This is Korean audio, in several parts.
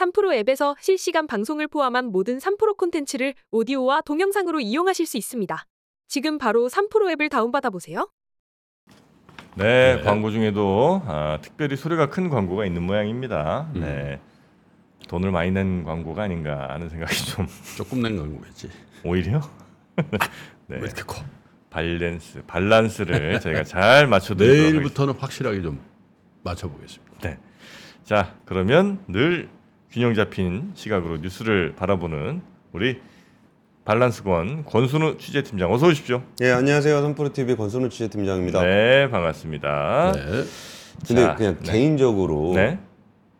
3프로 앱에서 실시간 방송을 포함한 모든 3프로 콘텐츠를 오디오와 동영상으로 이용하실 수 있습니다. 지금 바로 3프로 앱을 다운받아 보세요. 네, 네. 광고 중에도 아, 특별히 소리가 큰 광고가 있는 모양입니다. 음. 네. 돈을 많이 낸 광고가 아닌가 하는 생각이 좀 조금 낸 광고겠지. 오히려 네. 왜 이렇게 커? 밸런스 밸런스를 저희가 잘 맞춰드리도록 하겠습니다. 내일부터는 확실하게 좀 맞춰보겠습니다. 네. 자, 그러면 늘 균형 잡힌 시각으로 뉴스를 바라보는 우리 밸런스권 권순우 취재팀장 어서 오십시오. 예, 안녕하세요. 선프로 TV 권순우 취재팀장입니다. 네, 반갑습니다. 네. 근데 자, 그냥 네. 개인적으로 네.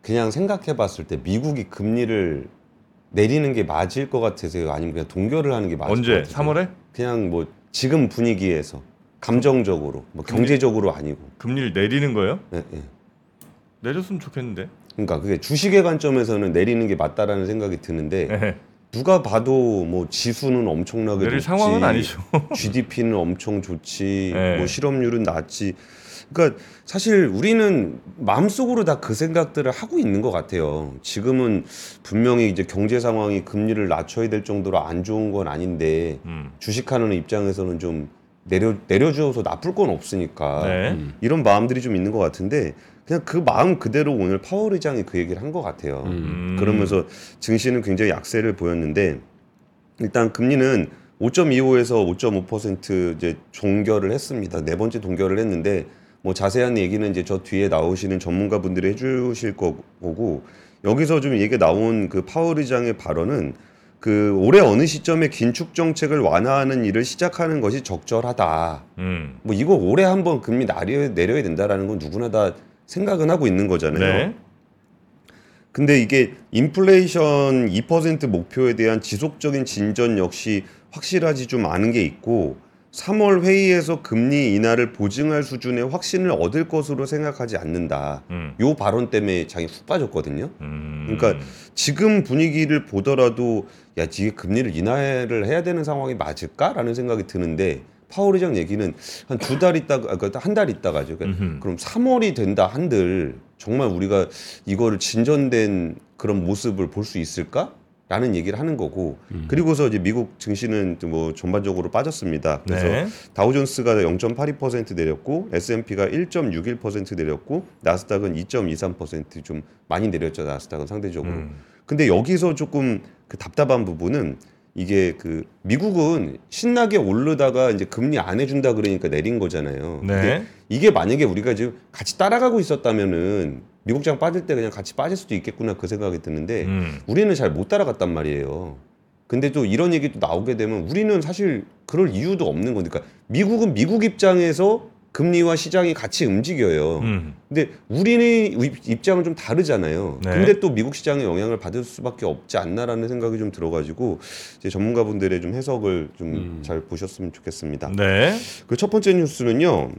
그냥 생각해봤을 때 미국이 금리를 내리는 게 맞을 것 같으세요? 아니면 그냥 동결을 하는 게 맞을 언제? 것 같으세요? 3월에 그냥 뭐 지금 분위기에서 감정적으로, 뭐 경제적으로 아니고. 금리를 내리는 거예요? 예, 예. 내렸으면 좋겠는데. 그러니까 그게 주식의 관점에서는 내리는 게 맞다라는 생각이 드는데 네. 누가 봐도 뭐 지수는 엄청나게 내릴 좋지, 상황은 아니죠. GDP는 엄청 좋지, 네. 뭐 실업률은 낮지. 그러니까 사실 우리는 마음속으로 다 그 생각들을 하고 있는 것 같아요. 지금은 분명히 이제 경제 상황이 금리를 낮춰야 될 정도로 안 좋은 건 아닌데 음. 주식하는 입장에서는 좀 내려 내려주어서 나쁠 건 없으니까 네. 음. 이런 마음들이 좀 있는 것 같은데 그냥 그 마음 그대로 오늘 파월 의장이 그 얘기를 한 것 같아요. 음. 그러면서 증시는 굉장히 약세를 보였는데 일단 금리는 5.25에서 5.5% 이제 종결을 했습니다. 네 번째 동결을 했는데 뭐 자세한 얘기는 이제 저 뒤에 나오시는 전문가분들이 해주실 거고 여기서 좀 얘기 나온 그 파월 의장의 발언은 그 올해 어느 시점에 긴축 정책을 완화하는 일을 시작하는 것이 적절하다. 음. 뭐 이거 올해 한번 금리 내려, 내려야 된다라는 건 누구나 다 생각은 하고 있는 거잖아요. 네. 근데 이게 인플레이션 2% 목표에 대한 지속적인 진전 역시 확실하지 좀 않은 게 있고 3월 회의에서 금리 인하를 보증할 수준의 확신을 얻을 것으로 생각하지 않는다. 음. 요 발언 때문에 장이 훅 빠졌거든요. 음. 그러니까 지금 분위기를 보더라도 야, 이게 금리를 인하를 해야 되는 상황이 맞을까라는 생각이 드는데 파월 의장 얘기는 한 두 달 있다가 그한달 있다가죠. 그러니까. 그럼 3월이 된다 한들 정말 우리가 이거를 진전된 그런 모습을 볼 수 있을까? 라는 얘기를 하는 거고 그리고서 이제 미국 증시는 뭐 전반적으로 빠졌습니다. 그래서 네. 다우존스가 0.82% 내렸고 S&P가 1.61% 내렸고 나스닥은 2.23%좀 많이 내렸죠. 나스닥은 상대적으로. 음. 근데 여기서 조금 그 답답한 부분은 이게 그 미국은 신나게 오르다가 이제 금리 안 해준다 그러니까 내린 거잖아요. 네. 이게 만약에 우리가 지금 같이 따라가고 있었다면은 미국장 빠질 때 그냥 같이 빠질 수도 있겠구나 그 생각이 드는데 음. 우리는 잘 못 따라갔단 말이에요. 근데 또 이런 얘기도 나오게 되면 우리는 사실 그럴 이유도 없는 거니까 미국은 미국 입장에서 금리와 시장이 같이 움직여요. 음. 근데 우리는 입- 입장은 좀 다르잖아요. 네. 근데 또 미국 시장에 영향을 받을 수밖에 없지 않나라는 생각이 좀 들어가지고 이제 전문가분들의 좀 해석을 좀잘 보셨으면 좋겠습니다. 네. 그 첫 번째 뉴스는요.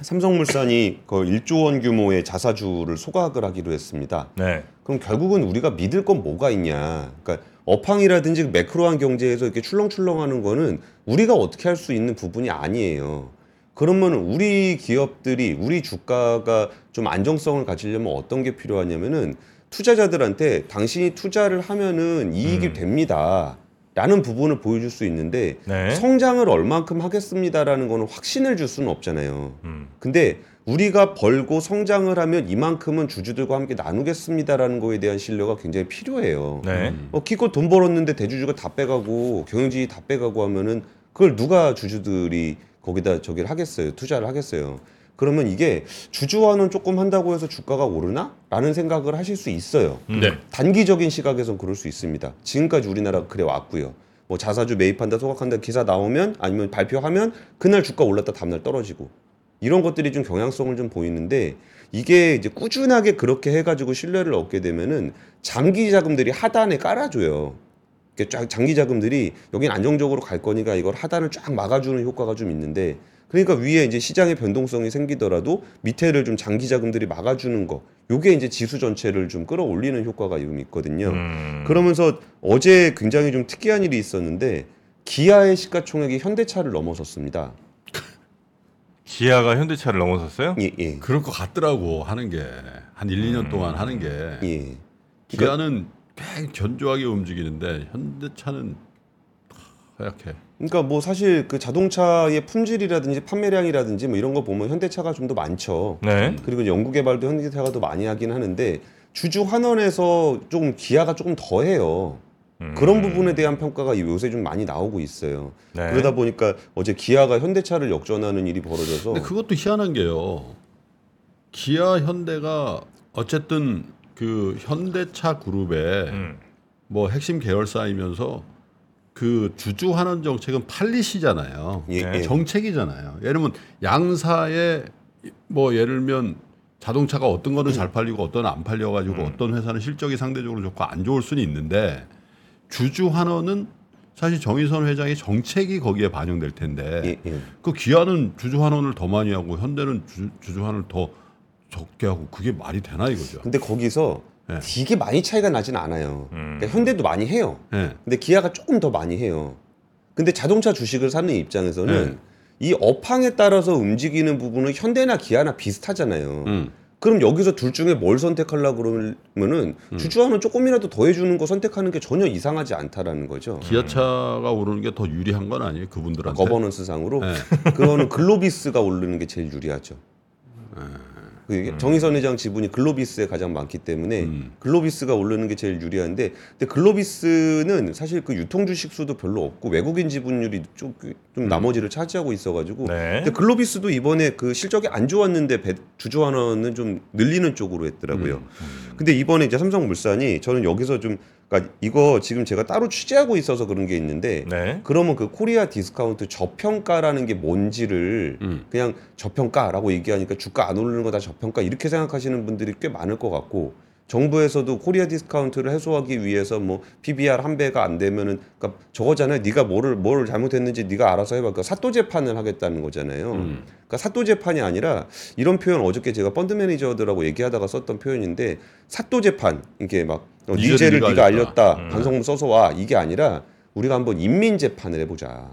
삼성물산이 그 1조 원 규모의 자사주를 소각을 하기로 했습니다. 네. 그럼 결국은 우리가 믿을 건 뭐가 있냐? 그러니까 업황이라든지 매크로한 경제에서 이렇게 출렁출렁하는 거는 우리가 어떻게 할 수 있는 부분이 아니에요. 그러면 우리 기업들이 우리 주가가 좀 안정성을 가지려면 어떤 게 필요하냐면은 투자자들한테 당신이 투자를 하면은 이익이 음. 됩니다. 라는 부분을 보여줄 수 있는데 네. 성장을 얼만큼 하겠습니다라는 거는 확신을 줄 수는 없잖아요. 음. 근데 우리가 벌고 성장을 하면 이만큼은 주주들과 함께 나누겠습니다라는 거에 대한 신뢰가 굉장히 필요해요. 네. 음. 어, 기껏 돈 벌었는데 대주주가 다 빼가고 경영진이 다 빼가고 하면은 그걸 누가 주주들이 거기다 저기를 하겠어요. 투자를 하겠어요. 그러면 이게 주주와는 조금 한다고 해서 주가가 오르나? 라는 생각을 하실 수 있어요. 음. 네. 단기적인 시각에선 그럴 수 있습니다. 지금까지 우리나라가 그래 왔고요. 뭐 자사주 매입한다, 소각한다 기사 나오면 아니면 발표하면 그날 주가 올랐다 다음날 떨어지고 이런 것들이 좀 경향성을 좀 보이는데 이게 이제 꾸준하게 그렇게 해가지고 신뢰를 얻게 되면은 장기 자금들이 하단에 깔아줘요. 이렇게 쫙 장기 자금들이 여긴 안정적으로 갈 거니까 이걸 하단을 쫙 막아주는 효과가 좀 있는데 그러니까 위에 이제 시장의 변동성이 생기더라도 밑에를 좀 장기 자금들이 막아주는 거 요게 이제 지수 전체를 좀 끌어올리는 효과가 좀 있거든요. 음. 그러면서 어제 굉장히 좀 특이한 일이 있었는데 기아의 시가총액이 현대차를 넘어섰습니다. 기아가 현대차를 넘어섰어요? 예, 예. 그럴 것 같더라고 하는 게 한 1, 2년 동안 하는 게 예. 기아는 굉장히 견조하게 움직이는데 현대차는 하얗게. 그러니까 뭐 사실 그 자동차의 품질이라든지 판매량이라든지 뭐 이런 거 보면 현대차가 좀 더 많죠. 네. 그리고 연구 개발도 현대차가 더 많이 하긴 하는데 주주 환원에서 조금 기아가 조금 더해요. 음. 그런 부분에 대한 평가가 요새 좀 많이 나오고 있어요. 네. 그러다 보니까 어제 기아가 현대차를 역전하는 일이 벌어져서 근데 그것도 희한한 게요. 기아 현대가 어쨌든 그 현대차 그룹의 음. 뭐 핵심 계열사이면서 그 주주 환원 정책은 팔리시잖아요. 예, 네. 예. 정책이잖아요. 예를 들면 양사의 뭐 예를 들면 자동차가 어떤 거는 잘 팔리고 어떤 안 팔려 가지고 음. 어떤 회사는 실적이 상대적으로 좋고 안 좋을 수는 있는데 주주 환원은 사실 정의선 회장의 정책이 거기에 반영될 텐데 예, 예. 그 기아는 주주 환원을 더 많이 하고 현대는 주, 주주 환원을 더 적게 하고 그게 말이 되나 이거죠. 근데 거기서 네. 되게 많이 차이가 나진 않아요. 음. 그러니까 현대도 많이 해요. 예. 근데 기아가 조금 더 많이 해요. 근데 자동차 주식을 사는 입장에서는 네. 이 업황에 따라서 움직이는 부분은 현대나 기아나 비슷하잖아요. 음. 그럼 여기서 둘 중에 뭘 선택하려고 그러면은 음. 주주환원 조금이라도 더 해주는 거 선택하는 게 전혀 이상하지 않다라는 거죠. 기아차가 오르는 게 더 유리한 건 아니에요 그분들한테. 거버넌스 상으로 네. 그거는 글로비스가 오르는 게 제일 유리하죠. 그 정의선 회장 지분이 글로비스에 가장 많기 때문에 음. 글로비스가 오르는 게 제일 유리한데 근데 글로비스는 사실 그 유통 주식 수도 별로 없고 외국인 지분율이 좀, 좀 나머지를 차지하고 있어가지고 네. 근데 글로비스도 이번에 그 실적이 안 좋았는데 배- 주주 환원은 좀 늘리는 쪽으로 했더라고요. 근데 이번에 이제 삼성물산이 저는 여기서 좀 그러니까 이거 지금 제가 따로 취재하고 있어서 그런 게 있는데 네. 그러면 그 코리아 디스카운트 저평가라는 게 뭔지를 음. 그냥 저평가라고 얘기하니까 주가 안 오르는 거 다 저평가 이렇게 생각하시는 분들이 꽤 많을 것 같고 정부에서도 코리아 디스카운트를 해소하기 위해서 뭐 PBR 한 배가 안 되면은 그러니까 저거잖아요. 네가 뭐를 뭘 잘못했는지 네가 알아서 해봐. 그러니까 사또 재판을 하겠다는 거잖아요. 음. 그러니까 사또 재판이 아니라 이런 표현 어저께 제가 펀드 매니저들하고 얘기하다가 썼던 표현인데 사또 재판 이게 막 어, 니네 죄를 네가 알렸다. 음. 반성문 써서 와 이게 아니라 우리가 한번 인민 재판을 해보자.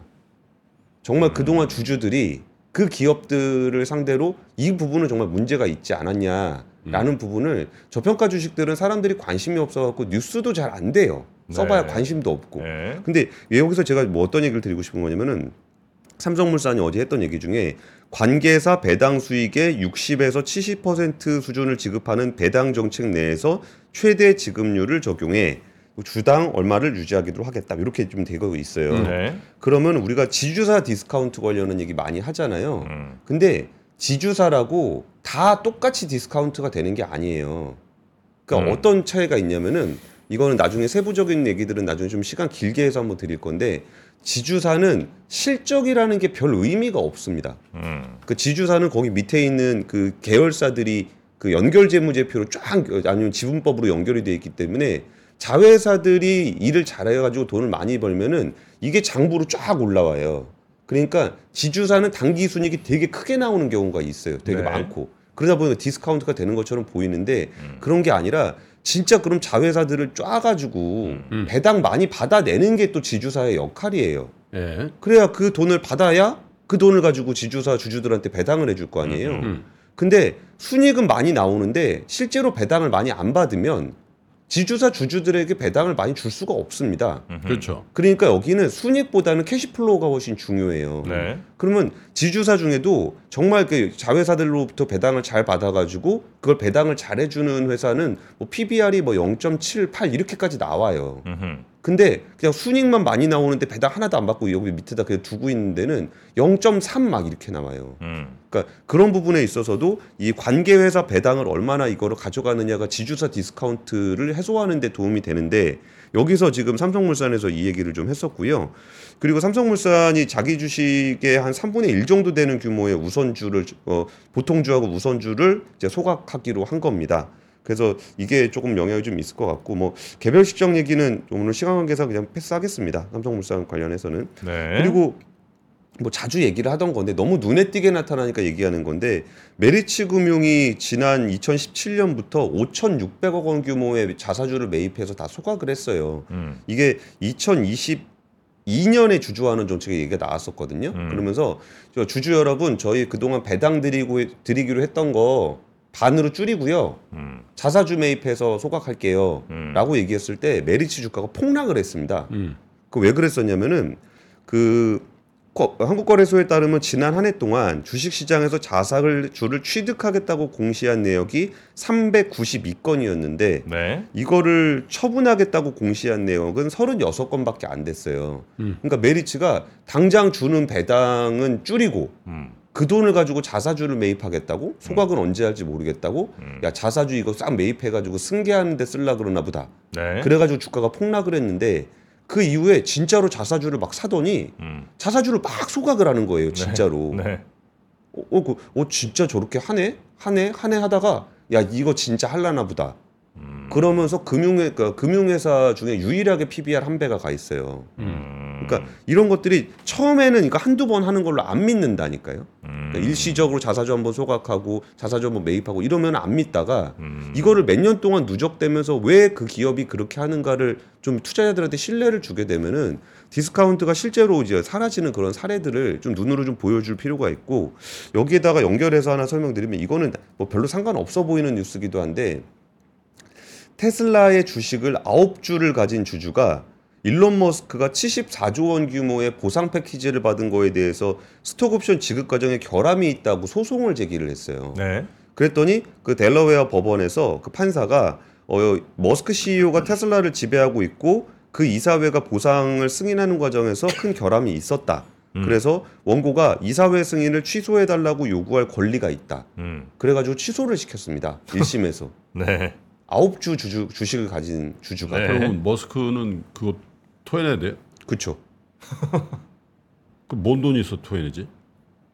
정말 그동안 주주들이 그 기업들을 상대로 이 부분은 정말 문제가 있지 않았냐라는 부분을 저평가 주식들은 사람들이 관심이 없어갖고 뉴스도 잘 안 돼요. 써봐야 네. 관심도 없고. 네. 근데 여기서 제가 뭐 어떤 얘기를 드리고 싶은 거냐면은 삼성물산이 어제 했던 얘기 중에 관계사 배당 수익의 60에서 70% 수준을 지급하는 배당 정책 내에서 최대 지급률을 적용해 주당 얼마를 유지하기로 하겠다 이렇게 좀 되고 있어요. 네. 그러면 우리가 지주사 디스카운트 관련한 얘기 많이 하잖아요. 음. 근데 지주사라고 다 똑같이 디스카운트가 되는 게 아니에요. 그러니까 음. 어떤 차이가 있냐면은 이거는 나중에 세부적인 얘기들은 나중에 좀 시간 길게 해서 한번 드릴 건데 지주사는 실적이라는 게 별 의미가 없습니다. 음. 그 지주사는 거기 밑에 있는 그 계열사들이 그 연결 재무제표로 쫙 아니면 지분법으로 연결이 돼 있기 때문에 자회사들이 일을 잘해가지고 돈을 많이 벌면은 이게 장부로 쫙 올라와요. 그러니까 지주사는 단기 순이익이 되게 크게 나오는 경우가 있어요. 되게 네. 많고 그러다 보니까 디스카운트가 되는 것처럼 보이는데 그런 게 아니라 진짜 그럼 자회사들을 쫙가지고 음. 배당 많이 받아내는 게 또 지주사의 역할이에요. 예. 그래야 그 돈을 받아야 그 돈을 가지고 지주사 주주들한테 배당을 해줄 거 아니에요. 음. 근데 순이익은 많이 나오는데 실제로 배당을 많이 안 받으면 지주사 주주들에게 배당을 많이 줄 수가 없습니다. 그렇죠. 그러니까 여기는 순이익보다는 cash flow가 훨씬 중요해요. 네. 그러면 지주사 중에도 정말 그 자회사들로부터 배당을 잘 받아가지고 그걸 배당을 잘 해주는 회사는 뭐 PBR이 뭐 0.78 이렇게까지 나와요. 음흠. 근데 그냥 순익만 많이 나오는데 배당 하나도 안 받고 여기 밑에다 그냥 두고 있는 데는 0.3 막 이렇게 나와요. 음. 그러니까 그런 부분에 있어서도 이 관계 회사 배당을 얼마나 이거를 가져가느냐가 지주사 디스카운트를 해소하는 데 도움이 되는데 여기서 지금 삼성물산에서 이 얘기를 좀 했었고요. 그리고 삼성물산이 자기 주식의 한 3분의 1 정도 되는 규모의 우선주를 어, 보통주하고 우선주를 이제 소각하기로 한 겁니다. 그래서 이게 조금 영향이 좀 있을 것 같고 뭐 개별 사정 얘기는 오늘 시간 관계상 그냥 패스하겠습니다. 삼성물산 관련해서는 네. 그리고 뭐 자주 얘기를 하던 건데 너무 눈에 띄게 나타나니까 얘기하는 건데 메리츠 금융이 지난 2017년부터 5,600억 원 규모의 자사주를 매입해서 다 소각을 했어요. 음. 이게 2022년에 주주환원 정책의 얘기가 나왔었거든요. 음. 그러면서 저 주주 여러분 저희 그동안 배당 드리고 드리기로 했던 거 반으로 줄이고요. 음. 자사주 매입해서 소각할게요. 음. 라고 얘기했을 때 메리츠 주가가 폭락을 했습니다. 음. 그왜 그랬었냐면은 그 거- 한국거래소에 따르면 지난 한 해 동안 주식시장에서 자사를 주를 취득하겠다고 공시한 내역이 392건이었는데 네. 이거를 처분하겠다고 공시한 내역은 36건밖에 안 됐어요. 음. 그러니까 메리츠가 당장 주는 배당은 줄이고 음. 그 돈을 가지고 자사주를 매입하겠다고 소각은 언제 할지 모르겠다고 음. 야 자사주 이거 싹 매입해가지고 승계하는데 쓸라 그러나 보다 네. 그래가지고 주가가 폭락을 했는데 그 이후에 진짜로 자사주를 막 사더니 음. 자사주를 막 소각을 하는 거예요 진짜로 네. 어, 어, 그, 어 진짜 저렇게 하네 하네 하네 하다가 야 이거 진짜 할라나 보다 음. 그러면서 금융회 그 금융회사 중에 유일하게 PBR 한 배가 가 있어요. 음. 그러니까 이런 것들이 처음에는 이거 한두 번 하는 걸로 안 믿는다니까요. 음. 그러니까 일시적으로 자사주 한번 소각하고 자사주 한번 매입하고 이러면 안 믿다가 음. 이거를 몇 년 동안 누적되면서 왜 그 기업이 그렇게 하는가를 좀 투자자들한테 신뢰를 주게 되면은 디스카운트가 실제로 이제 사라지는 그런 사례들을 좀 눈으로 좀 보여줄 필요가 있고 여기에다가 연결해서 하나 설명드리면 이거는 뭐 별로 상관없어 보이는 뉴스기도 한데 테슬라의 주식을 아홉 주를 가진 주주가 일론 머스크가 74조 원 규모의 보상 패키지를 받은 거에 대해서 스톡옵션 지급 과정에 결함이 있다고 소송을 제기를 했어요. 네. 그랬더니 그 델러웨어 법원에서 그 판사가 어, 머스크 CEO가 테슬라를 지배하고 있고 그 이사회가 보상을 승인하는 과정에서 큰 결함이 있었다. 음. 그래서 원고가 이사회 승인을 취소해 달라고 요구할 권리가 있다. 음. 그래가지고 취소를 시켰습니다. 1심에서 네. 아홉 주 주주 주식을 가진 주주가 네. 그러면 머스크는 그거 토해내야 돼요? 그렇죠. 그뭔 돈이 있어 토해내지?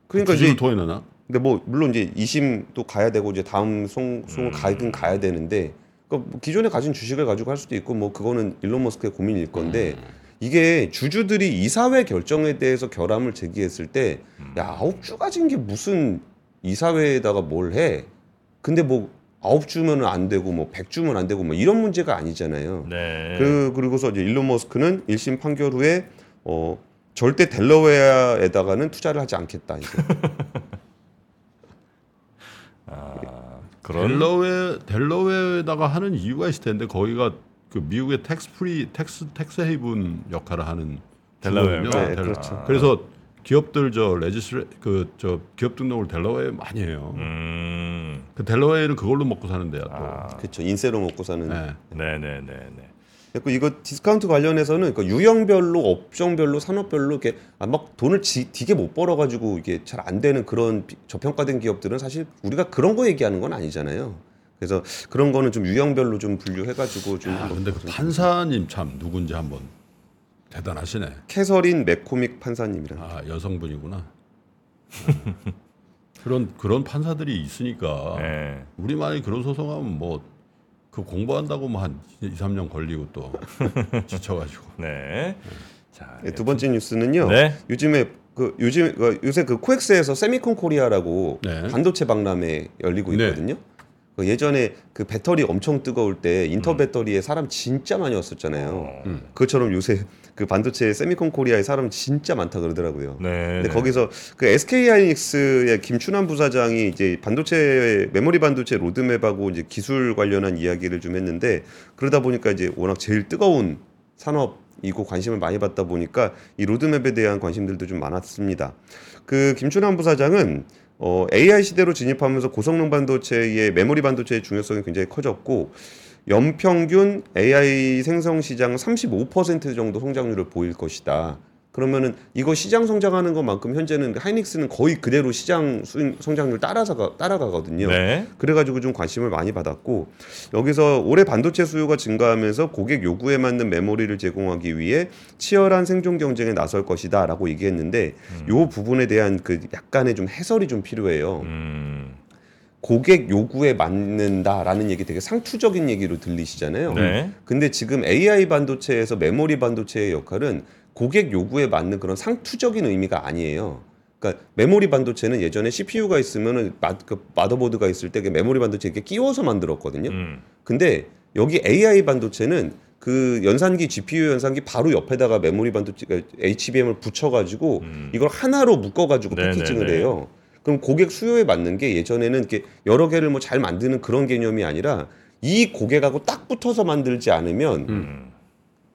그러니까 이제 토해내나? 근데 뭐 물론 이제 2심도 가야 되고 이제 다음 송 송을 가긴 가야 되는데 그러니까 뭐 기존에 가진 주식을 가지고 할 수도 있고 뭐 그거는 일론 머스크의 고민일 건데 이게 주주들이 이사회 결정에 대해서 결함을 제기했을 때야 아홉 주 가진 게 무슨 이사회에다가 뭘 해? 근데 뭐 아홉 주면은 안 되고 뭐 백 주면 안 되고 뭐 이런 문제가 아니잖아요. 네. 그 그리고서 이제 일론 머스크는 1심 판결 후에 어 절대 델러웨어에다가는 투자를 하지 않겠다 이제. 아, 그런 델러웨 델러웨어에다가 하는 이유가 있을 텐데 거기가 그 미국의 tax free tax tax haven 역할을 하는? 주거든요. 네, 델- 그렇죠. 그래서 기업들 저 레지스레 그저 기업 등록을 델러웨어에 많이 해요. 음. 그 델러웨어는 그걸로 먹고 사는 데야 또. 아. 그렇죠. 인세로 먹고 사는. 네. 네, 네, 네, 네. 그리고 이거 디스카운트 관련해서는 그 유형별로 업종별로 산업별로 이렇게 아, 막 돈을 지, 되게 못 벌어가지고 이게 잘 안 되는 그런 비- 저평가된 기업들은 사실 우리가 그런 거 얘기하는 건 아니잖아요. 그래서 그런 거는 좀 유형별로 좀 분류해가지고 좀 아, 근데 그 좀- 판사님 참 누군지 한번 대단하시네. 캐서린 맥코믹 판사님이랑 아 여성분이구나. 아. 그런 그런 판사들이 있으니까 네. 우리만이 그런 소송하면 뭐 그 공부한다고 뭐한 2, 3년 걸리고 또 지쳐가지고. 네. 자, 네, 두 번째 뉴스는요. 네. 요즘에 그 요즘 그 요새 그 코엑스에서 세미콘 코리아라고 네. 반도체 박람회 열리고 네. 있거든요. 그 예전에 그 배터리 엄청 뜨거울 때 인터 배터리에 사람 진짜 많이 왔었잖아요. 어. 음. 그것처럼 요새 그 반도체 세미콘 코리아에 사람 진짜 많다 그러더라고요. 네. 근데 네. 거기서 그 SK 하이닉스의 김춘환 부사장이 이제 반도체 메모리 반도체 로드맵하고 이제 기술 관련한 이야기를 좀 했는데 그러다 보니까 이제 워낙 제일 뜨거운 산업이고 관심을 많이 받다 보니까 이 로드맵에 대한 관심들도 좀 많았습니다. 그 김춘환 부사장은 어, AI 시대로 진입하면서 고성능 반도체의 메모리 반도체의 중요성이 굉장히 커졌고 연평균 AI 생성 시장 35% 정도 성장률을 보일 것이다. 그러면은 이거 시장 성장하는 것만큼 현재는 하이닉스는 거의 그대로 시장 성장률 따라서 따라가거든요. 네. 그래가지고 좀 관심을 많이 받았고 여기서 올해 반도체 수요가 증가하면서 고객 요구에 맞는 메모리를 제공하기 위해 치열한 생존 경쟁에 나설 것이다라고 얘기했는데 요 부분에 대한 그 약간의 좀 해설이 좀 필요해요. 음. 고객 요구에 맞는다라는 얘기 되게 상투적인 얘기로 들리시잖아요. 네. 근데 지금 AI 반도체에서 메모리 반도체의 역할은 고객 요구에 맞는 그런 상투적인 의미가 아니에요. 그러니까 메모리 반도체는 예전에 CPU가 있으면은 마, 그 마더보드가 있을 때그 메모리 반도체 이렇게 끼워서 만들었거든요. 음. 근데 여기 AI 반도체는 그 연산기 GPU 연산기 바로 옆에다가 메모리 반도체 HBM을 붙여가지고 음. 이걸 하나로 묶어가지고 네네네. 패키징을 해요. 그럼 고객 수요에 맞는 게 예전에는 이렇게 여러 개를 뭐 잘 만드는 그런 개념이 아니라 이 고객하고 딱 붙어서 만들지 않으면 음.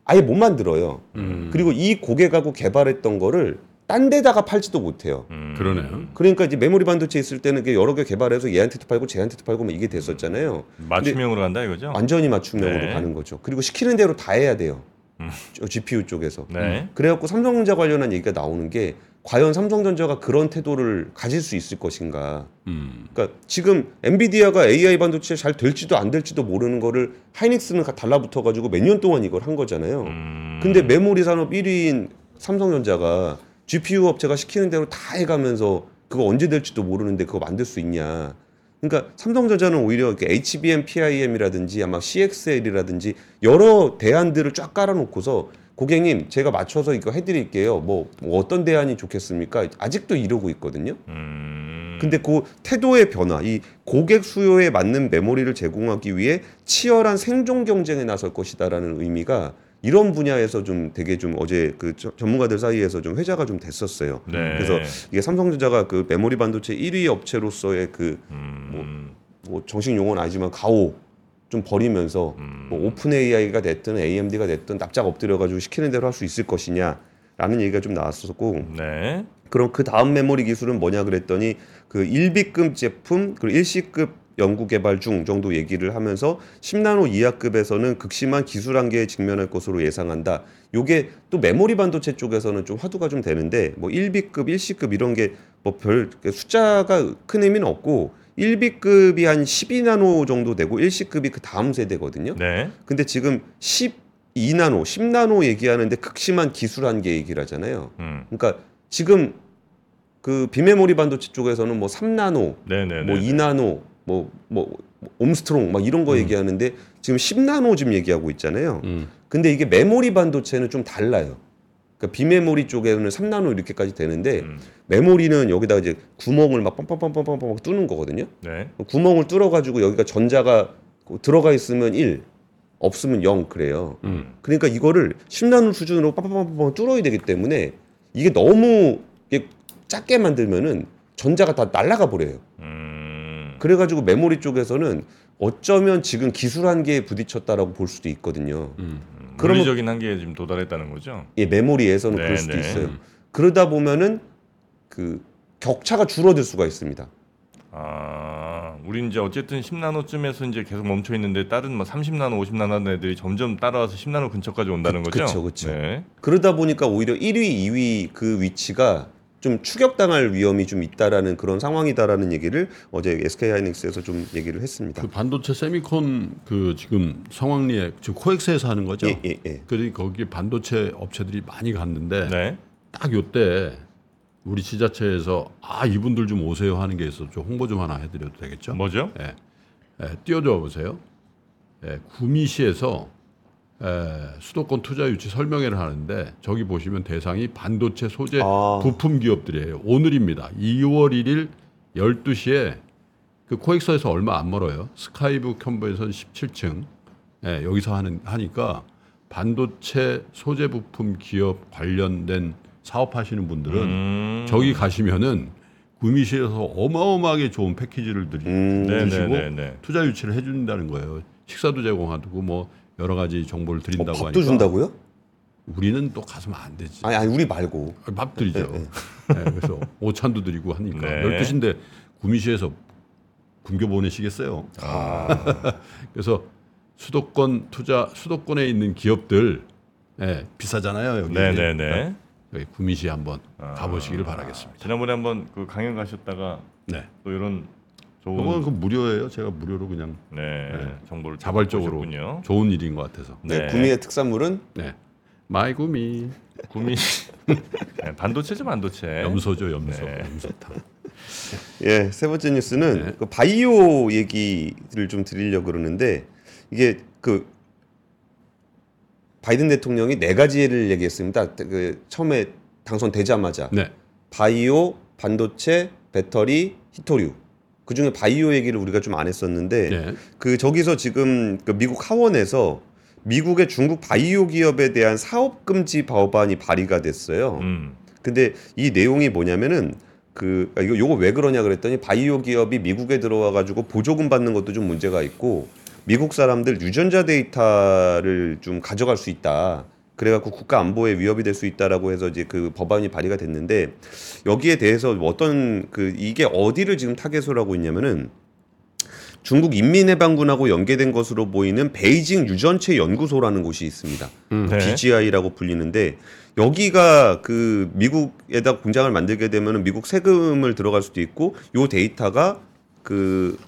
아예 못 만들어요. 음. 그리고 이 고객하고 개발했던 거를 딴 데다가 팔지도 못해요. 음. 그러네요. 그러니까 이제 메모리 반도체 있을 때는 여러 개 개발해서 얘한테도 팔고 쟤한테도 팔고 막 이게 됐었잖아요. 맞춤형으로 간다 이거죠? 완전히 맞춤형으로 네. 가는 거죠. 그리고 시키는 대로 다 해야 돼요. 음. 저 GPU 쪽에서. 네. 그래갖고 삼성전자 관련한 얘기가 나오는 게 과연 삼성전자가 그런 태도를 가질 수 있을 것인가. 음. 그러니까 지금 엔비디아가 AI 반도체 잘 될지도 안 될지도 모르는 거를 하이닉스는 가- 달라붙어 가지고 몇 년 동안 이걸 한 거잖아요. 음. 근데 메모리 산업 1위인 삼성전자가 GPU 업체가 시키는 대로 다 해가면서 그거 언제 될지도 모르는데 그거 만들 수 있냐. 그러니까 삼성전자는 오히려 이렇게 HBM, PIM이라든지 아마 CXL이라든지 여러 대안들을 쫙 깔아놓고서 고객님 제가 맞춰서 이거 해드릴게요. 뭐, 뭐 어떤 대안이 좋겠습니까? 아직도 이러고 있거든요. 음. 근데 그 태도의 변화, 이 고객 수요에 맞는 메모리를 제공하기 위해 치열한 생존 경쟁에 나설 것이다라는 의미가 이런 분야에서 좀 되게 좀 어제 그 저- 전문가들 사이에서 좀 회자가 좀 됐었어요. 네. 그래서 이게 삼성전자가 그 메모리 반도체 1위 업체로서의 그뭐 음. 정식 용어는 아니지만 가오 좀 버리면서 음. 뭐 오픈 AI가 됐든 AMD가 됐든 납작 엎드려 가지고 시키는 대로 할 수 있을 것이냐라는 얘기가 좀 나왔었고 네. 그럼 그 다음 메모리 기술은 뭐냐 그랬더니 그 1비급 제품 그리고 일시급 연구 개발 중 정도 얘기를 하면서 10나노 이하급에서는 극심한 기술 한계에 직면할 것으로 예상한다. 요게 또 메모리 반도체 쪽에서는 좀 화두가 좀 되는데 뭐 1비급, 일시급 이런 게 뭐 별 숫자가 큰 의미는 없고 1비급이 한 12나노 정도 되고 일시급이 그 다음 세대거든요. 네. 근데 지금 12나노, 10나노 얘기하는데 극심한 기술 한계 얘기를 하잖아요. 음. 그러니까 지금 그 비메모리 반도체 쪽에서는 뭐 3나노, 네, 네, 뭐 네. 2나노, 뭐뭐 옴스트롱 막 이런 거 얘기하는데 지금 10나노 지금 얘기하고 있잖아요. 음. 근데 이게 메모리 반도체는 좀 달라요. 그러니까 비메모리 쪽에는 3나노 이렇게까지 되는데 음. 메모리는 여기다 이제 구멍을 막 빰빰빰빰빰빰 뚫는 거거든요. 네. 구멍을 뚫어 가지고 여기가 전자가 들어가 있으면 1, 없으면 0 그래요. 음. 그러니까 이거를 10나노 수준으로 빰빰빰빰 뚫어야 되기 때문에 이게 너무 이게 작게 만들면은 전자가 다 날아가 버려요. 음. 그래 가지고 메모리 쪽에서는 어쩌면 지금 기술 한계에 부딪혔다라고 볼 수도 있거든요. 음. 물리적인 한계에 지금 도달했다는 거죠. 예, 메모리에서는 네, 그럴 수도 네. 있어요. 그러다 보면은 그 격차가 줄어들 수가 있습니다. 아, 우리 이제 어쨌든 10나노쯤에서 이제 계속 멈춰 있는데 다른 뭐 30나노, 50나노 애들이 점점 따라와서 10나노 근처까지 온다는 그- 거죠. 그쵸, 그쵸. 네. 그러다 보니까 오히려 1위, 2위 그 위치가 좀 추격당할 위험이 좀 있다라는 그런 상황이다라는 얘기를 어제 SK 하이닉스에서 좀 얘기를 했습니다. 그 반도체 세미콘 그 지금 성황리에 지금 코엑스에서 하는 거죠. 예, 예, 예. 그리 거기 반도체 업체들이 많이 갔는데 네. 딱 요때 우리 지자체에서 아 이분들 좀 오세요 하는 게 있어 좀 홍보 좀 하나 해드려도 되겠죠? 뭐죠? 예, 예, 띄워줘 보세요. 예, 구미시에서 예, 수도권 투자 유치 설명회를 하는데 저기 보시면 대상이 반도체 소재 아. 부품 기업들이에요. 오늘입니다. 2월 1일 12시에 그 코엑스에서 얼마 안 멀어요. 스카이브 컴버에서 17층 예, 여기서 하는 하니까 반도체 소재 부품 기업 관련된 사업하시는 분들은 음. 저기 가시면은 구미시에서 어마어마하게 좋은 패키지를 드리, 음, 네, 주시고 네, 네, 네. 투자 유치를 해준다는 거예요. 식사도 제공하고 뭐 여러 가지 정보를 어, 드린다고 밥도 하니까 준다고요? 우리는 또 가서면 안 되지. 아니, 아니 우리 말고. 밥 드리죠. 네, 그래서 오찬도 드리고 하니까 네. 12시인데 구미시에서 굶겨 보내시겠어요. 아. 그래서 수도권 투자 수도권에 있는 기업들 예, 비싸잖아요 여기. 네, 네, 네. 여기 구미시 한번 아. 가보시기를 바라겠습니다. 지난번에 한번 그 강연 가셨다가 네. 또 이런 좋은 이건 그 무료예요. 제가 무료로 그냥 네, 네. 정보를 자발적으로 보셨군요. 좋은 일인 것 같아서. 네. 구미의 특산물은 네. 마이 구미 구미 네, 반도체죠 반도체. 염소죠 염소 네. 염소탕. 예, 세 번째 뉴스는 네. 그 바이오 얘기를 좀 드리려고 그러는데 이게 그 바이든 대통령이 네 가지를 얘기했습니다. 그 처음에 당선되자마자 네. 바이오, 반도체, 배터리, 히토류. 그 중에 바이오 얘기를 우리가 좀 안 했었는데 네. 그 저기서 지금 그 미국 하원에서 미국의 중국 바이오 기업에 대한 사업 금지 법안이 발의가 됐어요. 음. 근데 이 내용이 뭐냐면은 그 아, 이거 요거 왜 그러냐 그랬더니 바이오 기업이 미국에 들어와 가지고 보조금 받는 것도 좀 문제가 있고 미국 사람들 유전자 데이터를 좀 가져갈 수 있다. 그래갖고 국가 안보에 위협이 될 수 있다라고 해서 이제 그 법안이 발의가 됐는데 여기에 대해서 어떤 그 이게 어디를 지금 타겟으로 하고 있냐면은 중국 인민해방군하고 연계된 것으로 보이는 베이징 유전체 연구소라는 곳이 있습니다. 네. BGI라고 불리는데 여기가 그 미국에다 공장을 만들게 되면 미국 세금을 들어갈 수도 있고 요 데이터가 그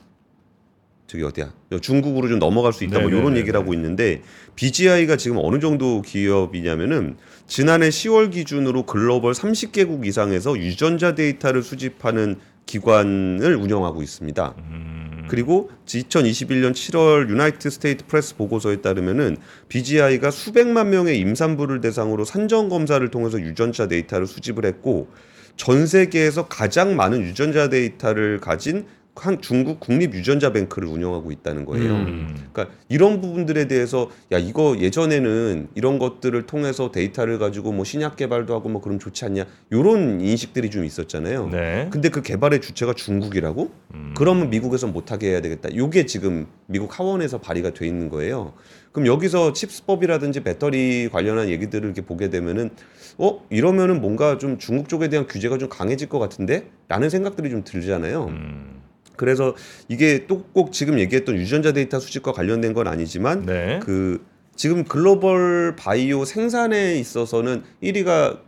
저기 어디야 중국으로 좀 넘어갈 수 있다 뭐 네네네네. 이런 얘기를 하고 있는데 BGI가 지금 어느 정도 기업이냐면은 지난해 10월 기준으로 글로벌 30개국 이상에서 유전자 데이터를 수집하는 기관을 운영하고 있습니다. 음, 그리고 2021년 7월 United State Press 보고서에 따르면은 BGI가 수백만 명의 임산부를 대상으로 산전 검사를 통해서 유전자 데이터를 수집을 했고 전 세계에서 가장 많은 유전자 데이터를 가진 한 중국 국립 유전자 뱅크를 운영하고 있다는 거예요. 음. 그러니까 이런 부분들에 대해서 야 이거 예전에는 이런 것들을 통해서 데이터를 가지고 뭐 신약 개발도 하고 뭐 그럼 좋지 않냐 이런 인식들이 좀 있었잖아요. 네. 근데 그 개발의 주체가 중국이라고? 그러면 미국에서 못하게 해야 되겠다. 이게 지금 미국 하원에서 발의가 돼 있는 거예요. 그럼 여기서 칩스법이라든지 배터리 관련한 얘기들을 이렇게 보게 되면은 어 이러면은 뭔가 좀 중국 쪽에 대한 규제가 좀 강해질 것 같은데? 라는 생각들이 좀 들잖아요. 음, 그래서 이게 또 꼭 지금 얘기했던 유전자 데이터 수집과 관련된 건 아니지만 네. 그 지금 글로벌 바이오 생산에 있어서는 1위가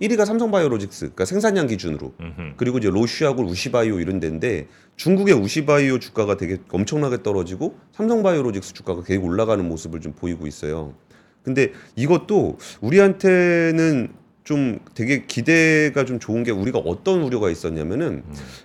1위가 삼성바이오로직스, 그러니까 생산량 기준으로 음흠. 그리고 이제 로시하고 우시바이오 이런 데인데 중국의 우시바이오 주가가 되게 엄청나게 떨어지고 삼성바이오로직스 주가가 계속 올라가는 모습을 좀 보이고 있어요. 근데 이것도 우리한테는 좀 되게 기대가 좀 좋은 게 우리가 어떤 우려가 있었냐면은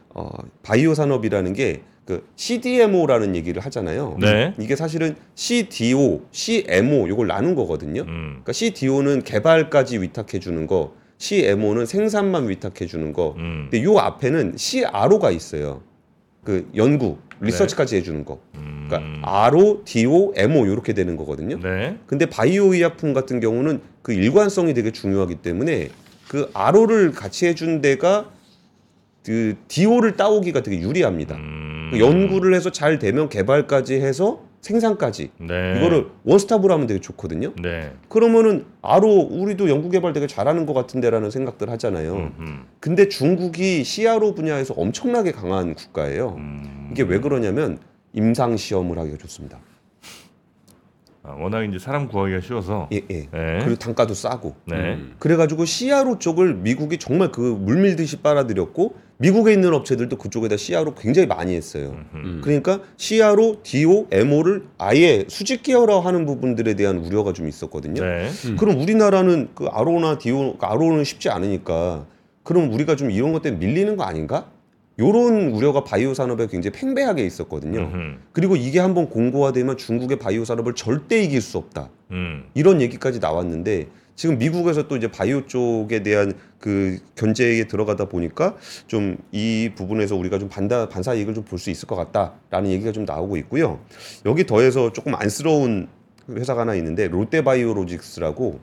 어, 바이오 산업이라는 게 그 CDMO라는 얘기를 하잖아요. 네. 이게 사실은 CDO, CMO 요걸 나눈 거거든요. 음. 그러니까 CDO는 개발까지 위탁해 주는 거, CMO는 생산만 위탁해 주는 거. 음. 근데 요 앞에는 CRO가 있어요. 그 연구, 리서치까지 해주는 거. 음. 그러니까 RO, DO, MO 이렇게 되는 거거든요. 네. 근데 바이오 의약품 같은 경우는 그 일관성이 되게 중요하기 때문에 그 RO를 같이 해준 데가 그 DO를 따오기가 되게 유리합니다. 음. 그 연구를 해서 잘 되면 개발까지 해서 생산까지 네. 이거를 원스톱으로 하면 되게 좋거든요. 네. 그러면은 RO 우리도 연구 개발 되게 잘하는 것 같은데라는 생각들 하잖아요. 음. 근데 중국이 CRO 분야에서 엄청나게 강한 국가예요. 음. 이게 왜 그러냐면 임상 시험을 하기가 좋습니다. 아, 워낙 이제 사람 구하기가 쉬워서. 예, 예. 네. 그리고 단가도 싸고. 네. 음. 그래가지고 CRO 쪽을 미국이 정말 그 물밀듯이 빨아들였고 미국에 있는 업체들도 그쪽에다 CRO 굉장히 많이 했어요. 음. 그러니까 CRO, DO, MO를 아예 수직 계열화 하는 부분들에 대한 우려가 좀 있었거든요. 네. 그럼 우리나라는 그 RO나 DO, RO는 쉽지 않으니까 그럼 우리가 좀 이런 것 때문에 밀리는 거 아닌가? 요런 우려가 바이오 산업에 굉장히 팽배하게 있었거든요. 음흠. 그리고 이게 한번 공고화되면 중국의 바이오 산업을 절대 이길 수 없다. 음. 이런 얘기까지 나왔는데 지금 미국에서 또 이제 바이오 쪽에 대한 그 견제에 들어가다 보니까 좀 이 부분에서 우리가 좀 반다 반사 이익을 좀 볼 수 있을 것 같다라는 얘기가 좀 나오고 있고요. 여기 더해서 조금 안쓰러운 회사가 하나 있는데 롯데바이오로직스라고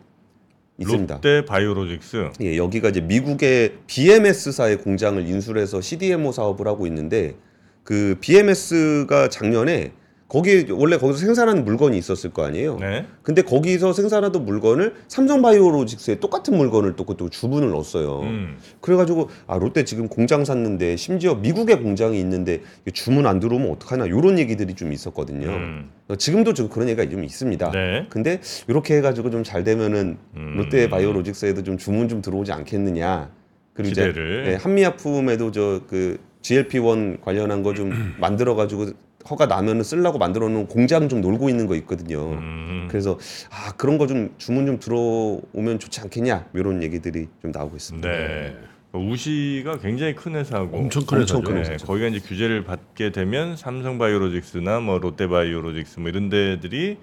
있습니다. 롯데 바이오로직스. 예, 여기가 이제 미국의 BMS사의 공장을 인수해서 CDMO 사업을 하고 있는데 그 BMS가 작년에 거기 원래 거기서 생산하는 물건이 있었을 거 아니에요. 네. 근데 거기서 생산하던 물건을 삼성바이오로직스에 똑같은 물건을 또 그또 주문을 넣었어요. 음. 그래가지고 아 롯데 지금 공장 샀는데 심지어 미국에 공장이 있는데 주문 안 들어오면 어떡하나 이런 얘기들이 좀 있었거든요. 음. 지금도 좀 그런 얘기가 좀 있습니다. 네. 근데 이렇게 해가지고 좀 잘 되면은 음. 롯데 바이오로직스에도 좀 주문 좀 들어오지 않겠느냐. 그리고 이제 기대를. 네, 한미약품에도 저 그 GLP-1 관련한 거 좀 만들어가지고 허가 나면은 쓰려고 만들어 놓은 공장 좀 놀고 있는 거 있거든요. 음. 그래서 아 그런 거 좀 주문 좀 들어오면 좋지 않겠냐 이런 얘기들이 좀 나오고 있습니다. 네. 우시가 굉장히 큰 회사고 엄청 큰 회사죠. 큰 네, 회사죠. 거기가 이제 규제를 받게 되면 삼성바이오로직스나 뭐 롯데바이오로직스 뭐 이런 데들이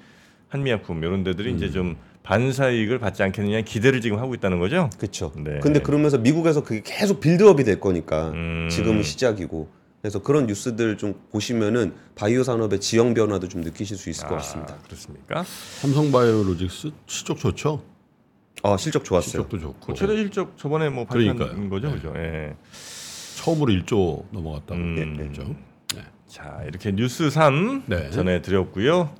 한미약품 이런 데들이 이제 좀 반사이익을 받지 않겠느냐 기대를 지금 하고 있다는 거죠. 그렇죠. 네. 근데 그러면서 미국에서 그게 계속 빌드업이 될 거니까 음. 지금은 시작이고 그래서 그런 뉴스들 좀 보시면은 바이오 산업의 지형 변화도 좀 느끼실 수 있을 것 같습니다. 아, 그렇습니까? 삼성바이오로직스 실적 좋죠. 아 실적 좋았어요. 실적도 좋고. 최대 실적 저번에 뭐 발표한 그러니까요. 거죠, 네. 그죠? 예. 처음으로 1조 넘어갔다고 음. 그랬죠. 자, 이렇게 뉴스 3 네. 전해드렸고요.